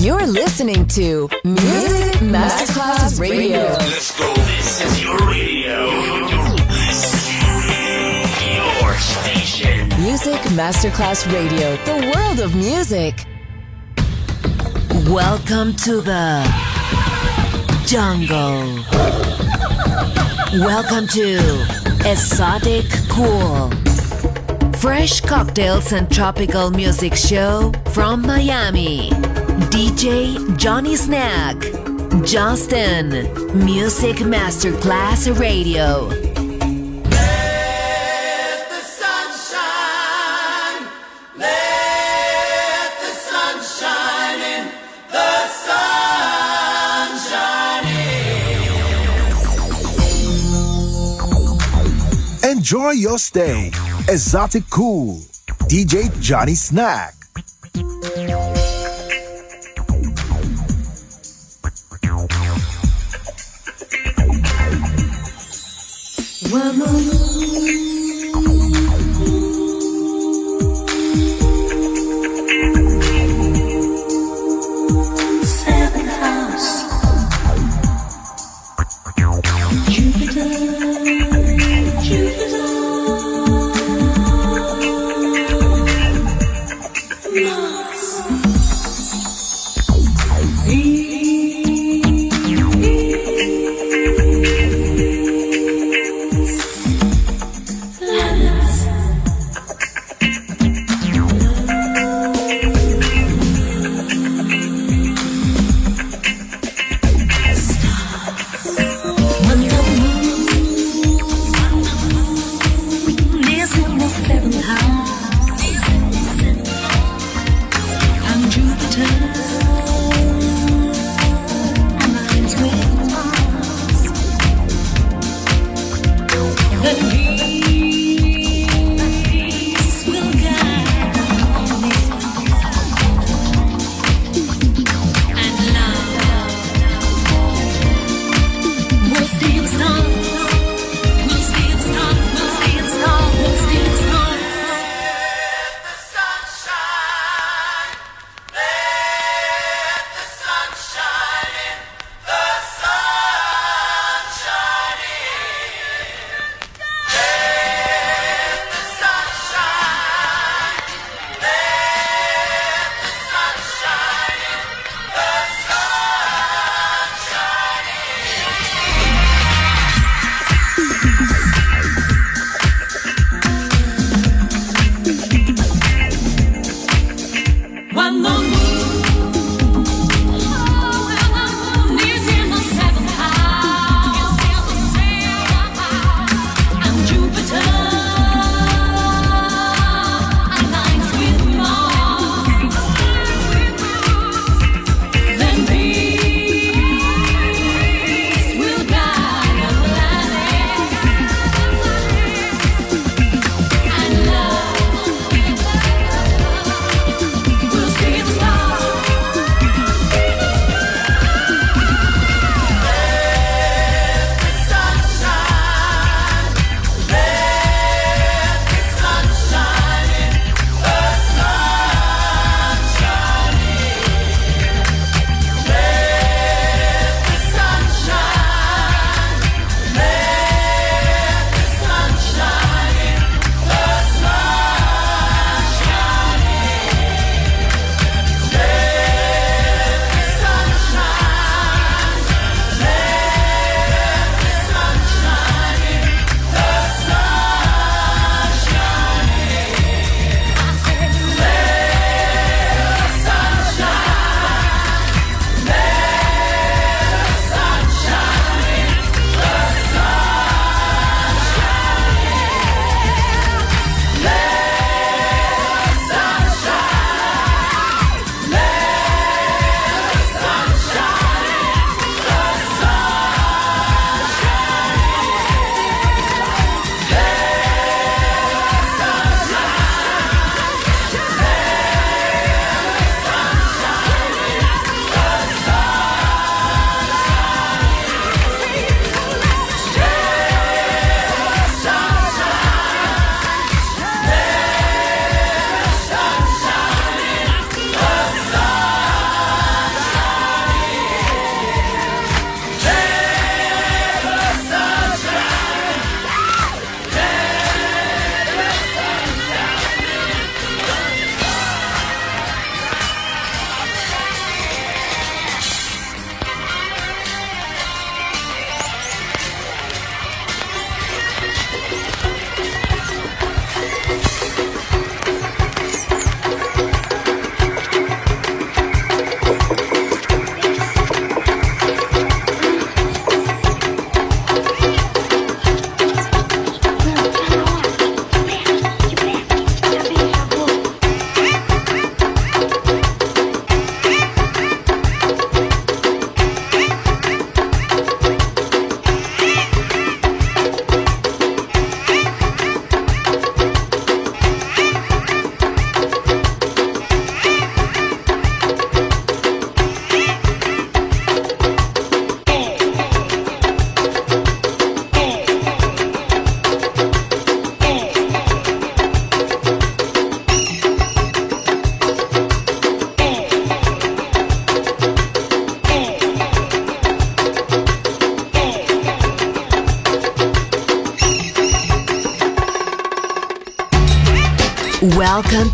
You're listening to Music Masterclass Radio. Let's go. This is your radio. Your station. Music Masterclass Radio, the world of music. Welcome to the jungle. Welcome to Exotic Cool. Fresh cocktails and tropical music show from Miami. DJ Johnny Snack. Justin. Music Masterclass Radio. Enjoy your stay. Exotic Cool. DJ Johnny Snack. Seven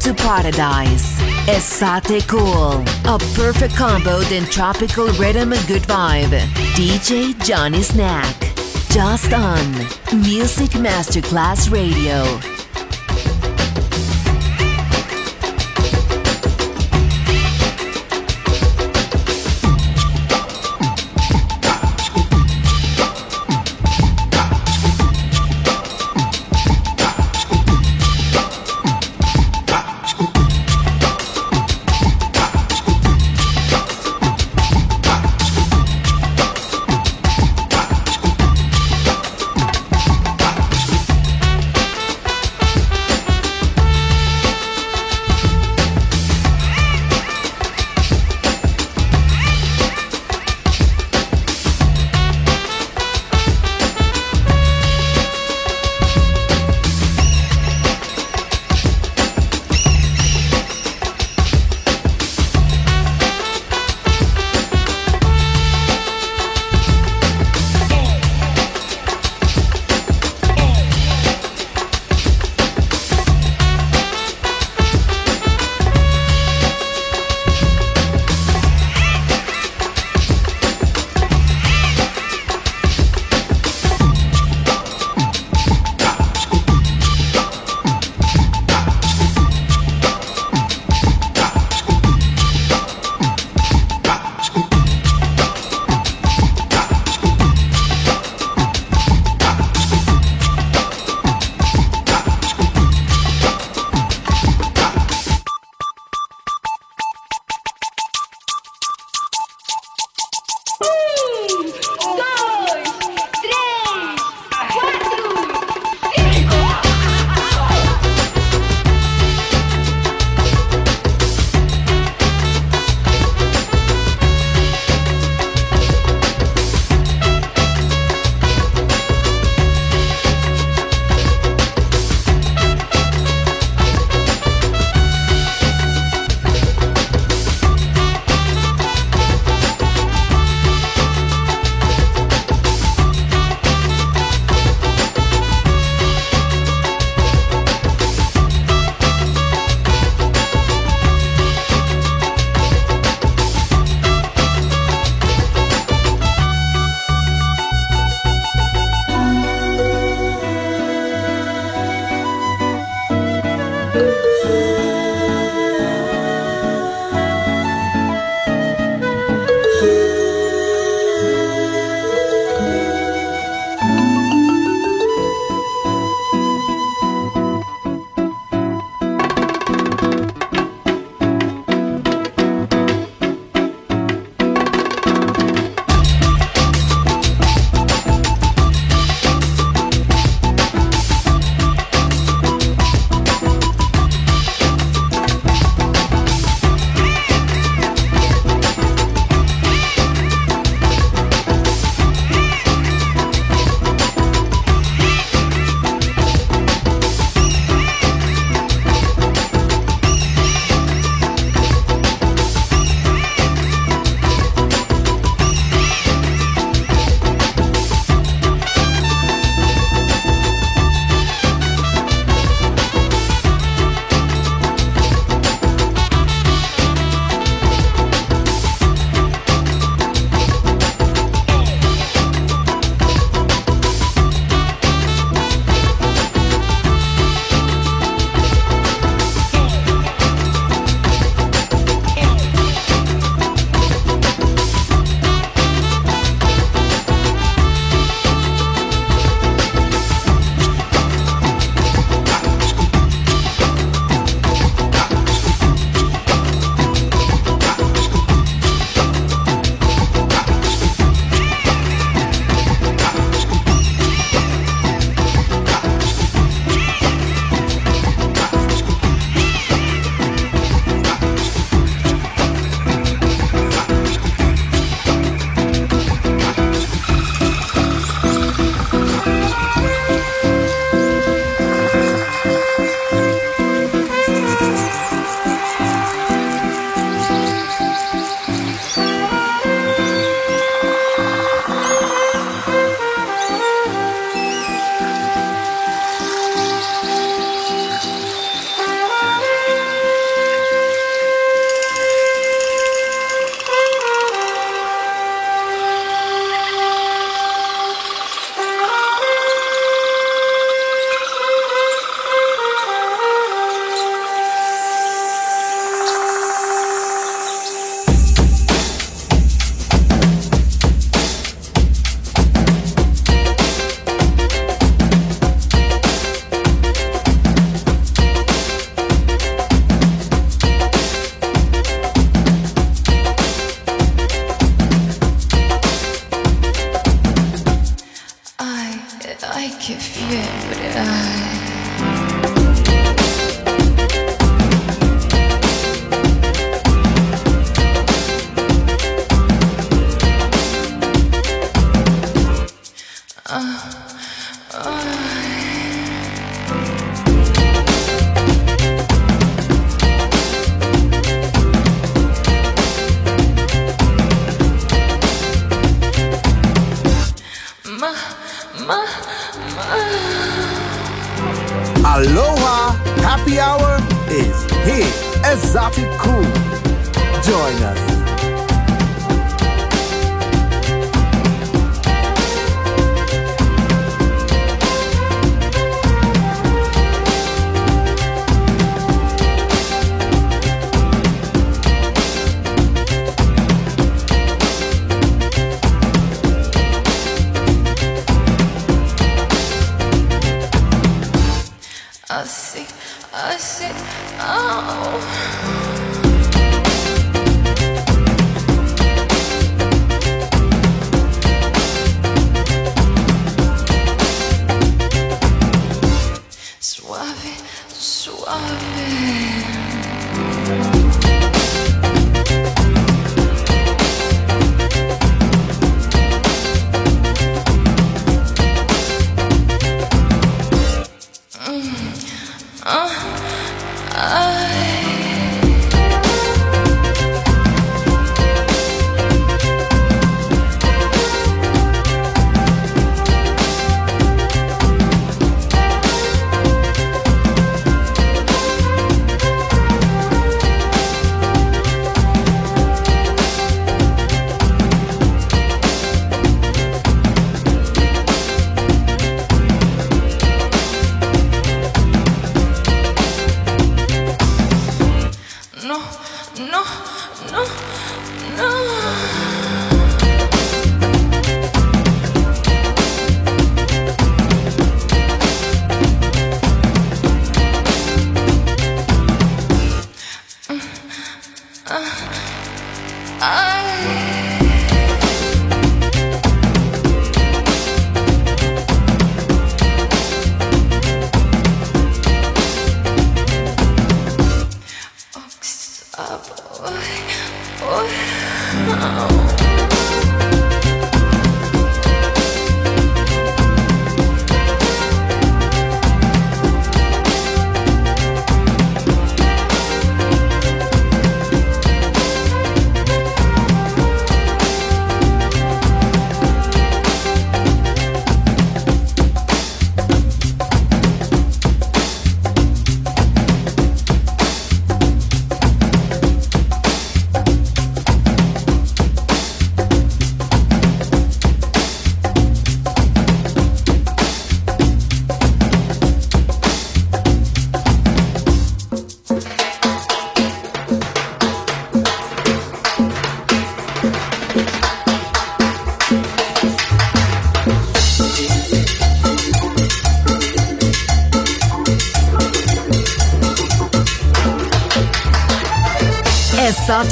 to paradise. Esoticool. A perfect combo in tropical rhythm and good vibe. DJ Johnny Snack. Just on Music Masterclass Radio. Suave, suave.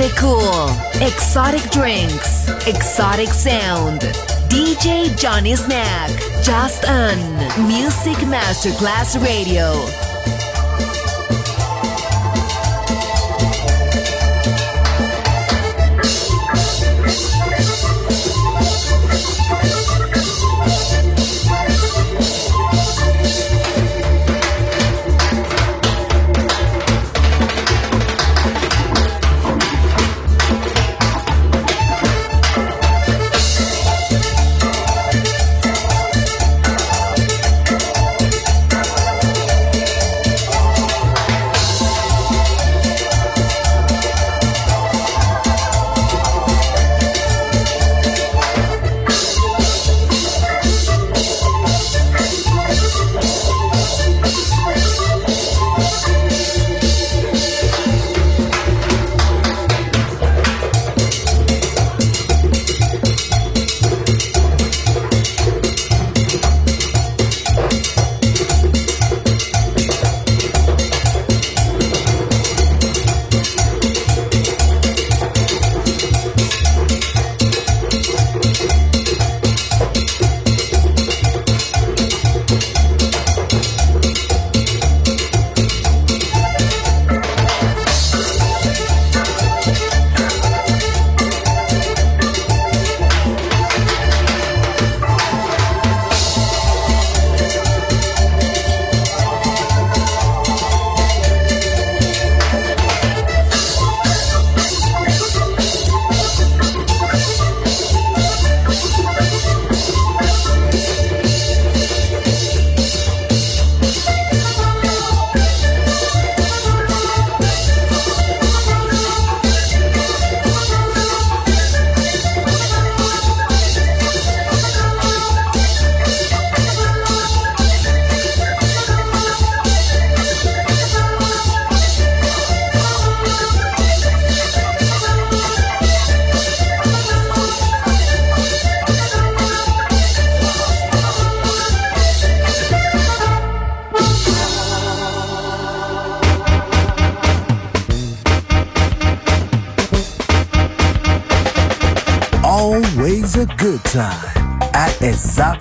Exotic Cool. Exotic drinks. Exotic sound. DJ Johnny Snack. Just on Music Masterclass Radio.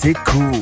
Exotic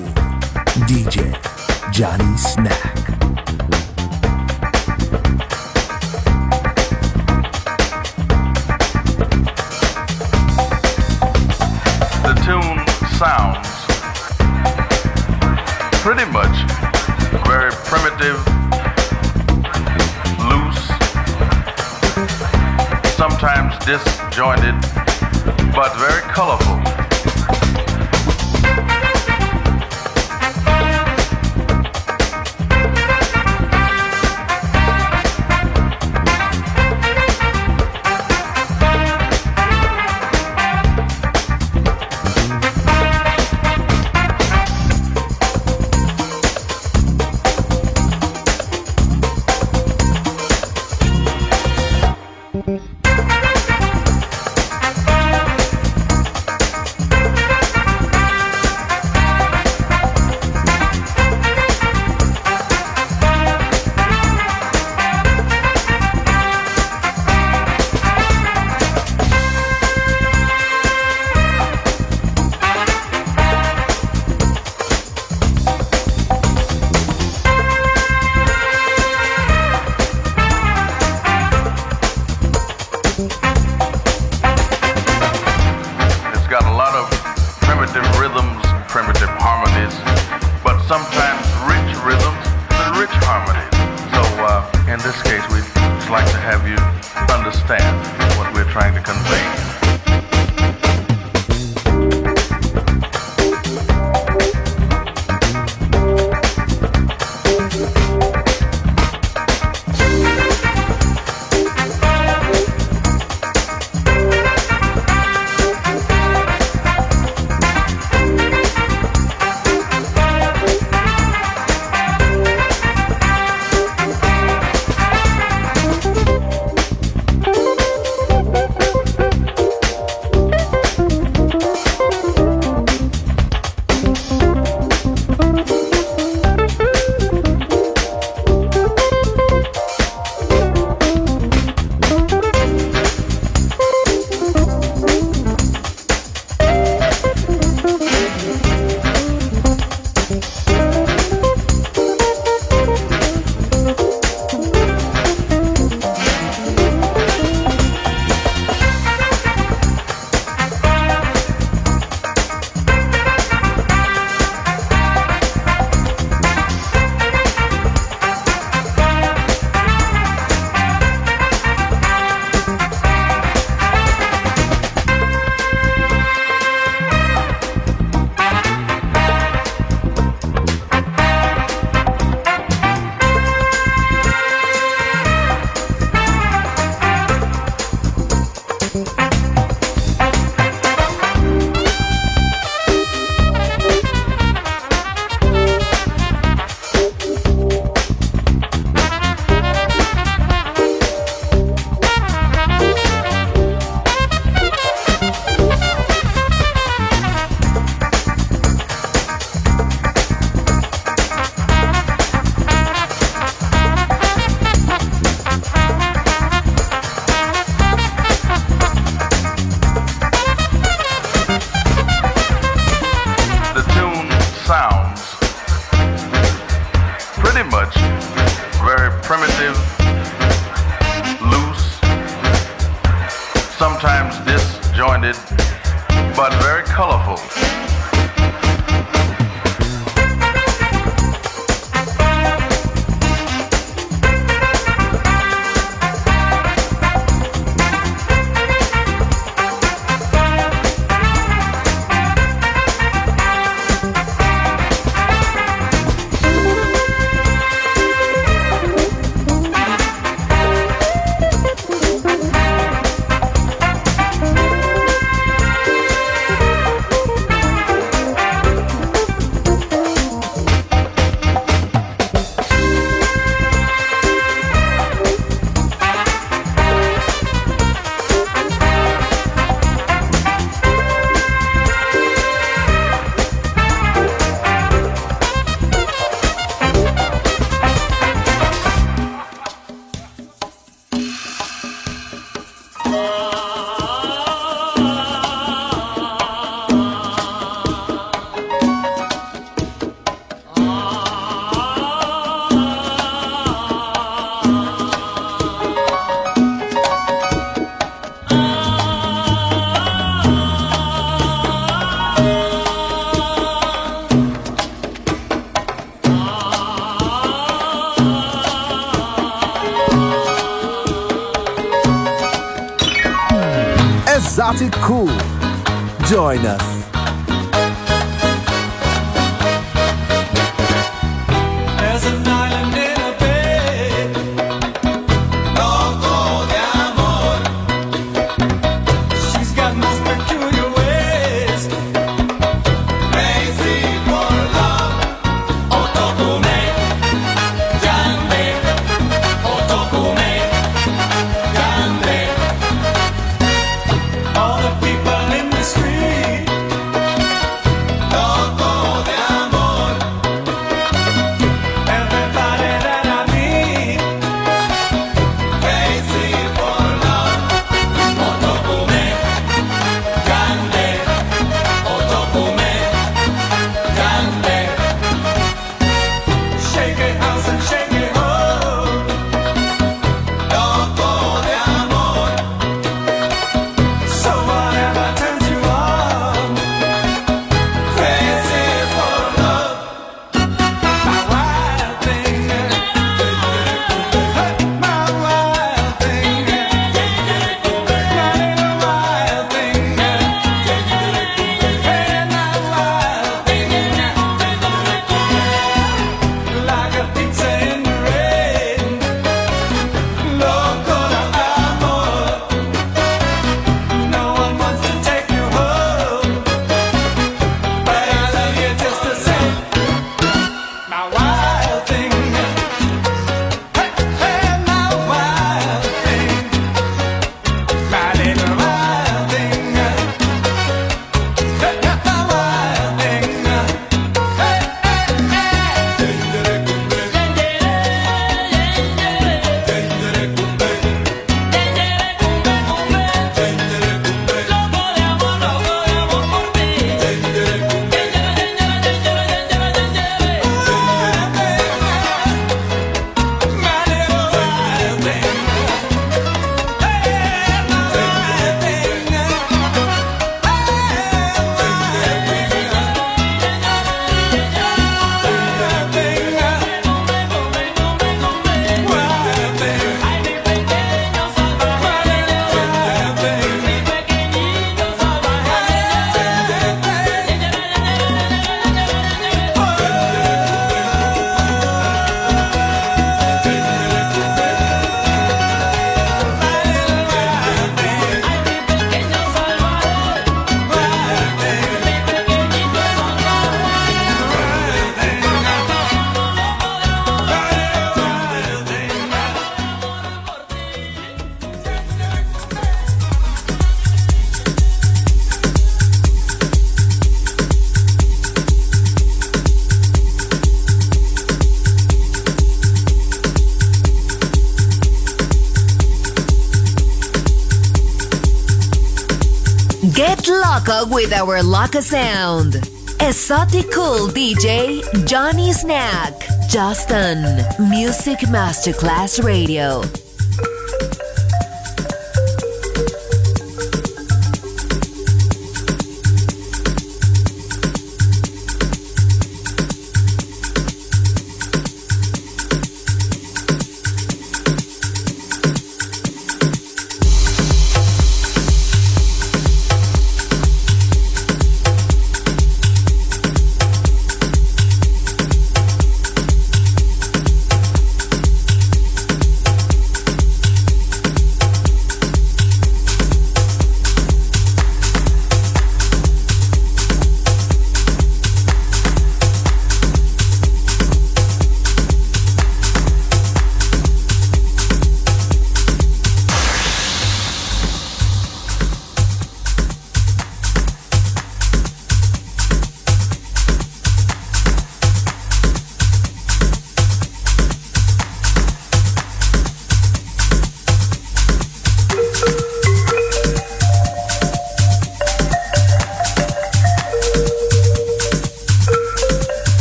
Loco with our Loco sound. Exotic cool DJ Johnny Snack. Justin. Music Masterclass Radio.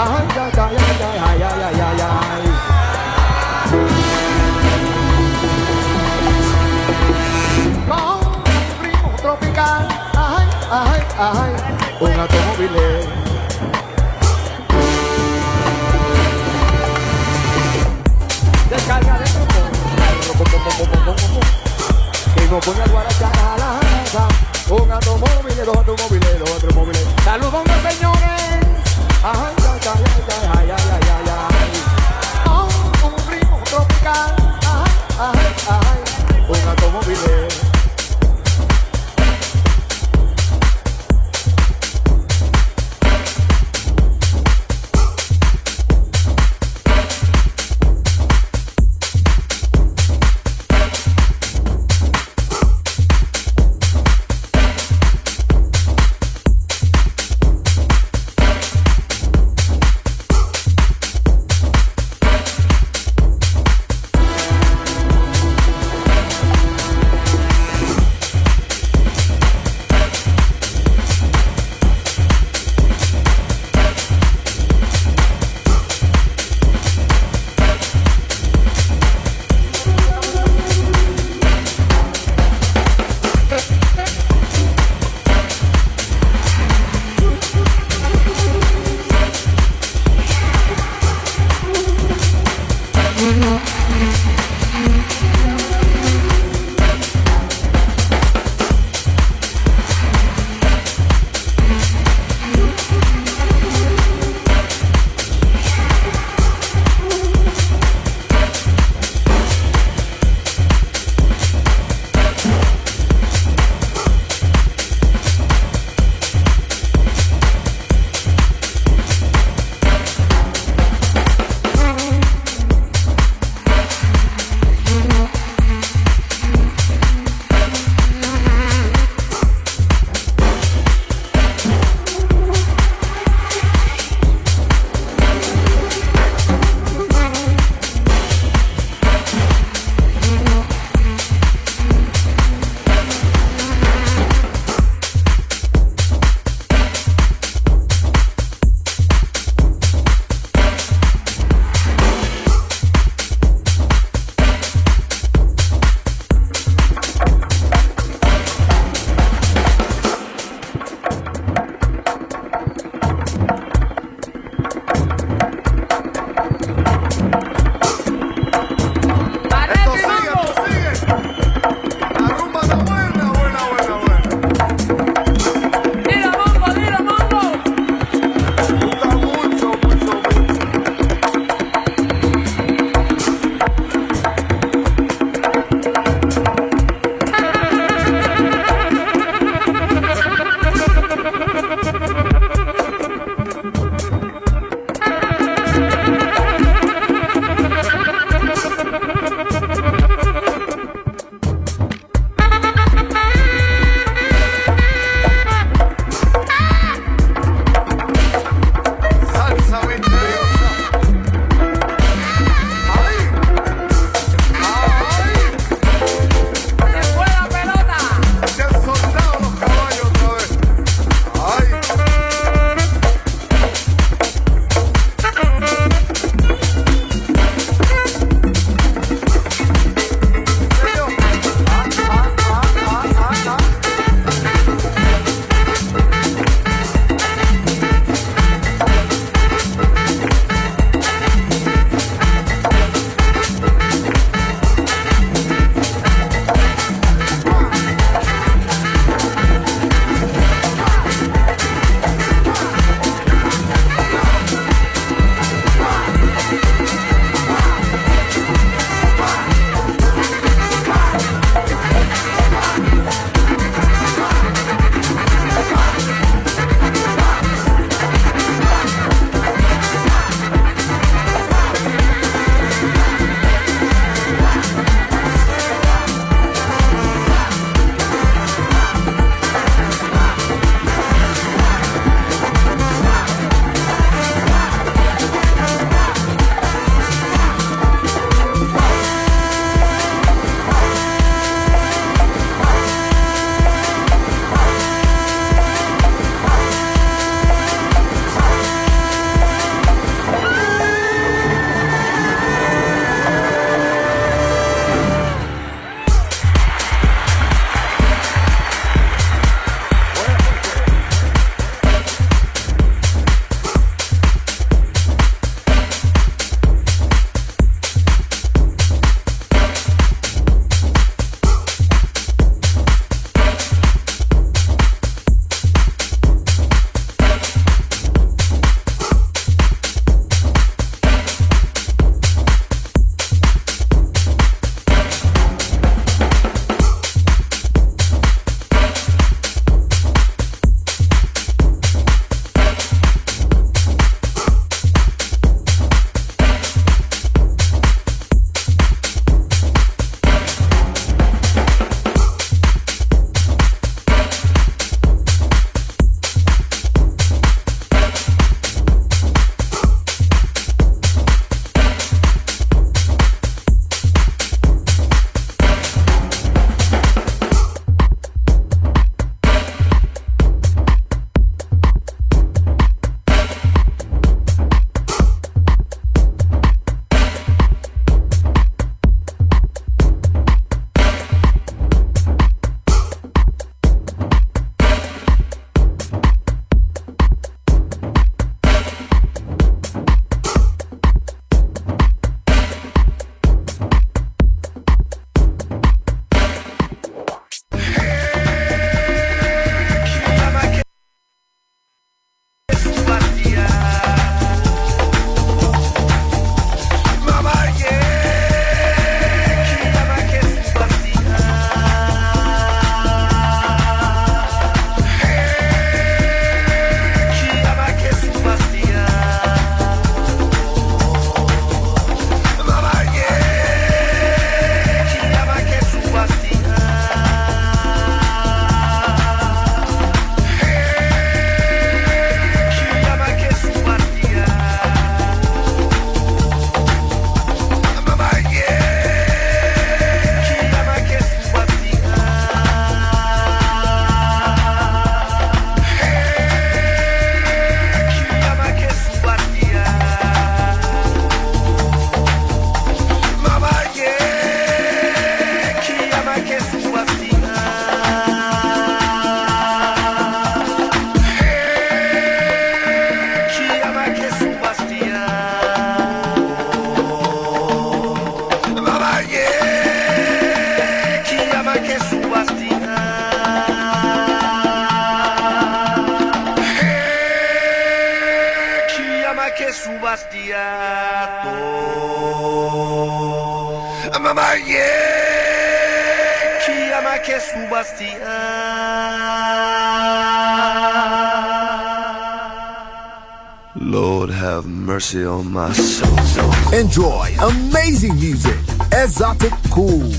ay, ay, ay, ay, ay, ay, ay, ay. Con ritmo tropical, ay, ay, ay, un automóvil. Descarga de trompón, que nos pone a guarachar a la casa. Un automóvil, dos automóviles, dos automóviles. Saludos, señores. Ajá. Cause che su Lord have mercy on my soul. Enjoy amazing music. Exotic Cool.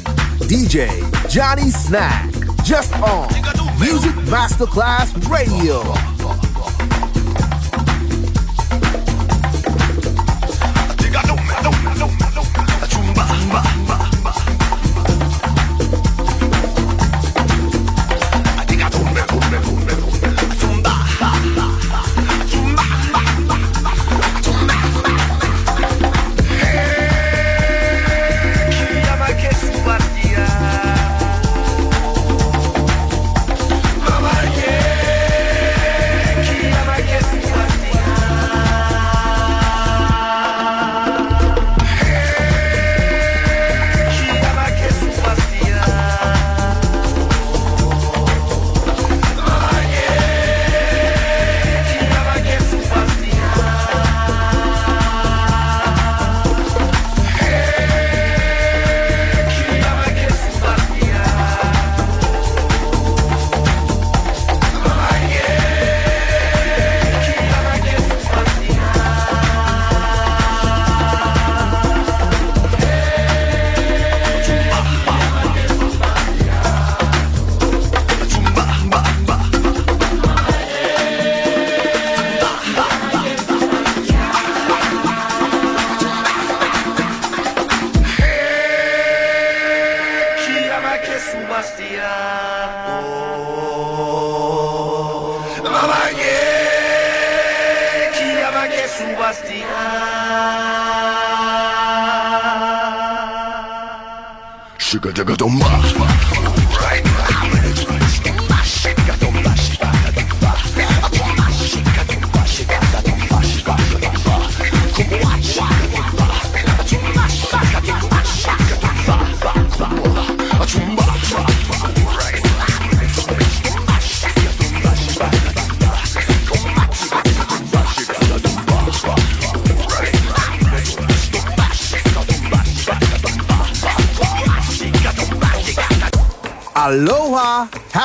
DJ Johnny Snack. Just on Music Masterclass Radio.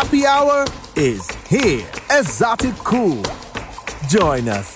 Happy Hour is here. Esoticool. Join us.